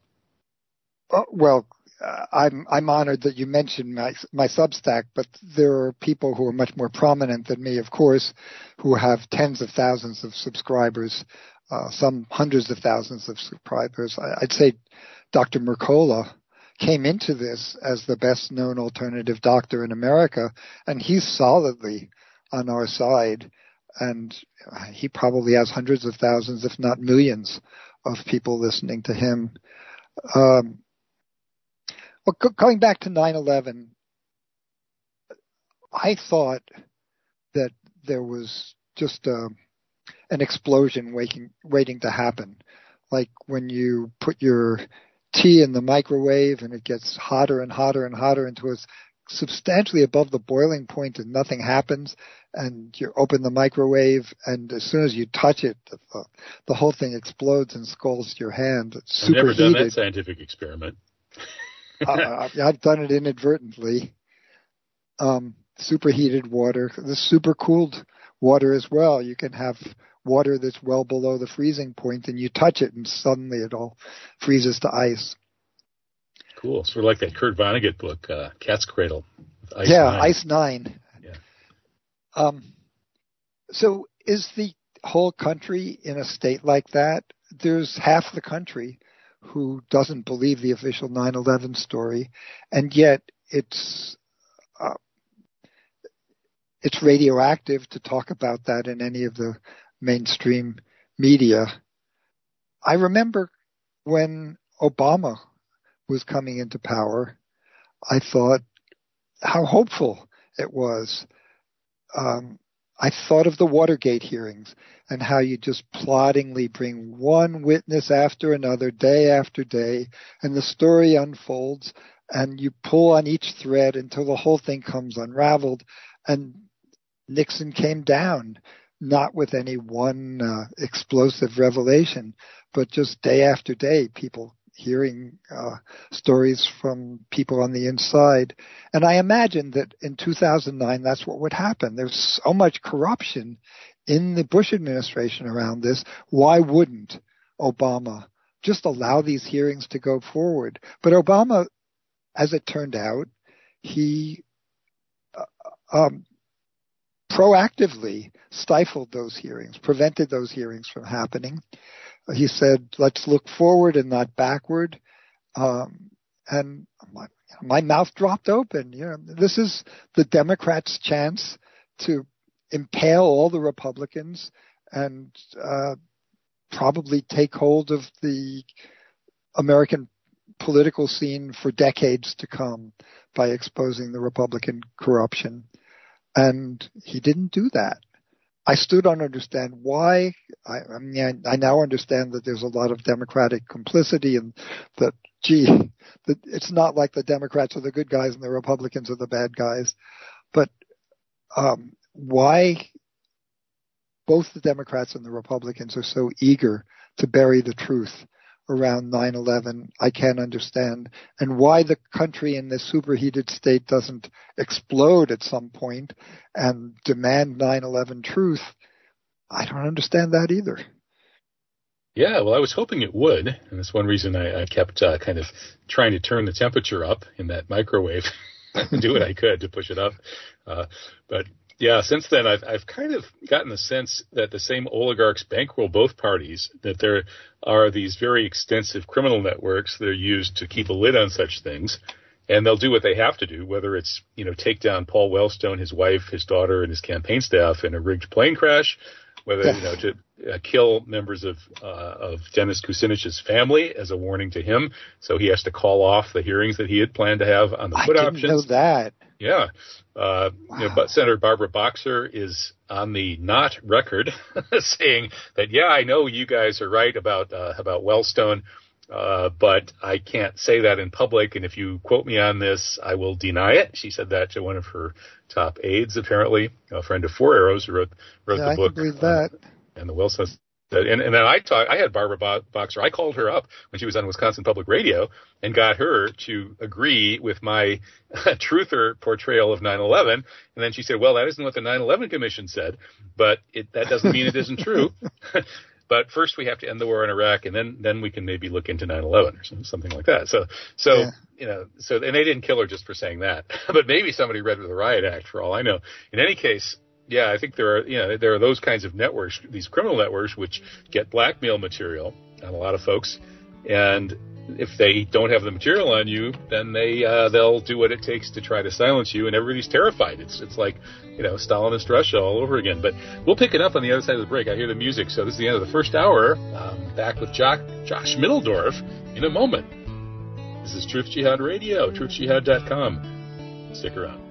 Uh, well, uh, I'm I'm honored that you mentioned my my Substack, but there are people who are much more prominent than me, of course, who have tens of thousands of subscribers, uh, some hundreds of thousands of subscribers. I, would say Dr. Mercola came into this as the best known alternative doctor in America, and he's solidly on our side. And he probably has hundreds of thousands, if not millions, of people listening to him. Um, well, going back to 9/11, I thought that there was just a, um, an explosion waiting waiting to happen, like when you put your tea in the microwave and it gets hotter and hotter and hotter until it's substantially above the boiling point and nothing happens. And you open the microwave and as soon as you touch it the, the whole thing explodes and scalds your hand. It's I've never done that scientific experiment. Uh, I've done it inadvertently. Um, superheated water. The super cooled water as well. You can have water that's well below the freezing point and you touch it and suddenly it all freezes to ice. Cool. Sort of like that Kurt Vonnegut book, uh, Cat's Cradle. Ice yeah, Nine. Ice Nine. Yeah. Um, so is the whole country in a state like that? There's half the country who doesn't believe the official 9/11 story, and yet it's uh, it's radioactive to talk about that in any of the mainstream media. I remember when Obama was coming into power, I thought how hopeful it was. Um, I thought of the Watergate hearings and how you just ploddingly bring one witness after another, day after day, and the story unfolds, and you pull on each thread until the whole thing comes unraveled. And Nixon came down, not with any one uh, explosive revelation, but just day after day, people hearing uh, stories from people on the inside. And I imagine that in 2009, that's what would happen. There's so much corruption in the Bush administration around this. Why wouldn't Obama just allow these hearings to go forward? But Obama, as it turned out, he uh, um, proactively stifled those hearings, prevented those hearings from happening. He said, let's look forward and not backward. Um, and my, my mouth dropped open. You know, this is the Democrats' chance to impale all the Republicans and uh, probably take hold of the American political scene for decades to come by exposing the Republican corruption. And he didn't do that. I still don't understand why. I, I mean, I, I now understand that there's a lot of Democratic complicity and that, gee, that it's not like the Democrats are the good guys and the Republicans are the bad guys. But um, why both the Democrats and the Republicans are so eager to bury the truth around 9/11 I can't understand. And why the country in this superheated state doesn't explode at some point and demand 9/11 truth I don't understand that either. Yeah, well, I was hoping it would, and that's one reason I, I kept uh, kind of trying to turn the temperature up in that microwave, do what I could to push it up. Uh, but yeah, since then I've I've kind of gotten the sense that the same oligarchs bankroll both parties. That there are these very extensive criminal networks that are used to keep a lid on such things, and they'll do what they have to do, whether it's you know take down Paul Wellstone, his wife, his daughter, and his campaign staff in a rigged plane crash, whether you know to uh, kill members of uh, of Dennis Kucinich's family as a warning to him, so he has to call off the hearings that he had planned to have on the put I didn't know that. Yeah, uh, wow. you know, but Senator Barbara Boxer is on the not record saying that yeah, I know you guys are right about uh, about Wellstone. Uh, but I can't say that in public, and if you quote me on this, I will deny it. She said that to one of her top aides, apparently, a friend of Four Arrows who wrote wrote yeah, the book. I can believe that. and the Wilson. And, and then I talked, I had Barbara Boxer. I called her up when she was on Wisconsin Public Radio and got her to agree with my truther portrayal of 9/11. And then she said, "Well, that isn't what the 9/11 Commission said, but it, that doesn't mean it isn't true." but first we have to end the war in Iraq, and then then we can maybe look into 9/11 or something like that. So so Yeah. you know so and they didn't kill her just for saying that, but maybe somebody read the riot act for all I know. In any case. Yeah, I think there are you know there are those kinds of networks, these criminal networks, which get blackmail material on a lot of folks, and if they don't have the material on you, then they uh, they'll do what it takes to try to silence you, and everybody's terrified. It's it's like you know Stalinist Russia all over again. But we'll pick it up on the other side of the break. I hear the music, so this is the end of the first hour. Um, back with Jock, Josh Mitteldorf in a moment. This is Truth Jihad Radio, truthjihad.com. Stick around.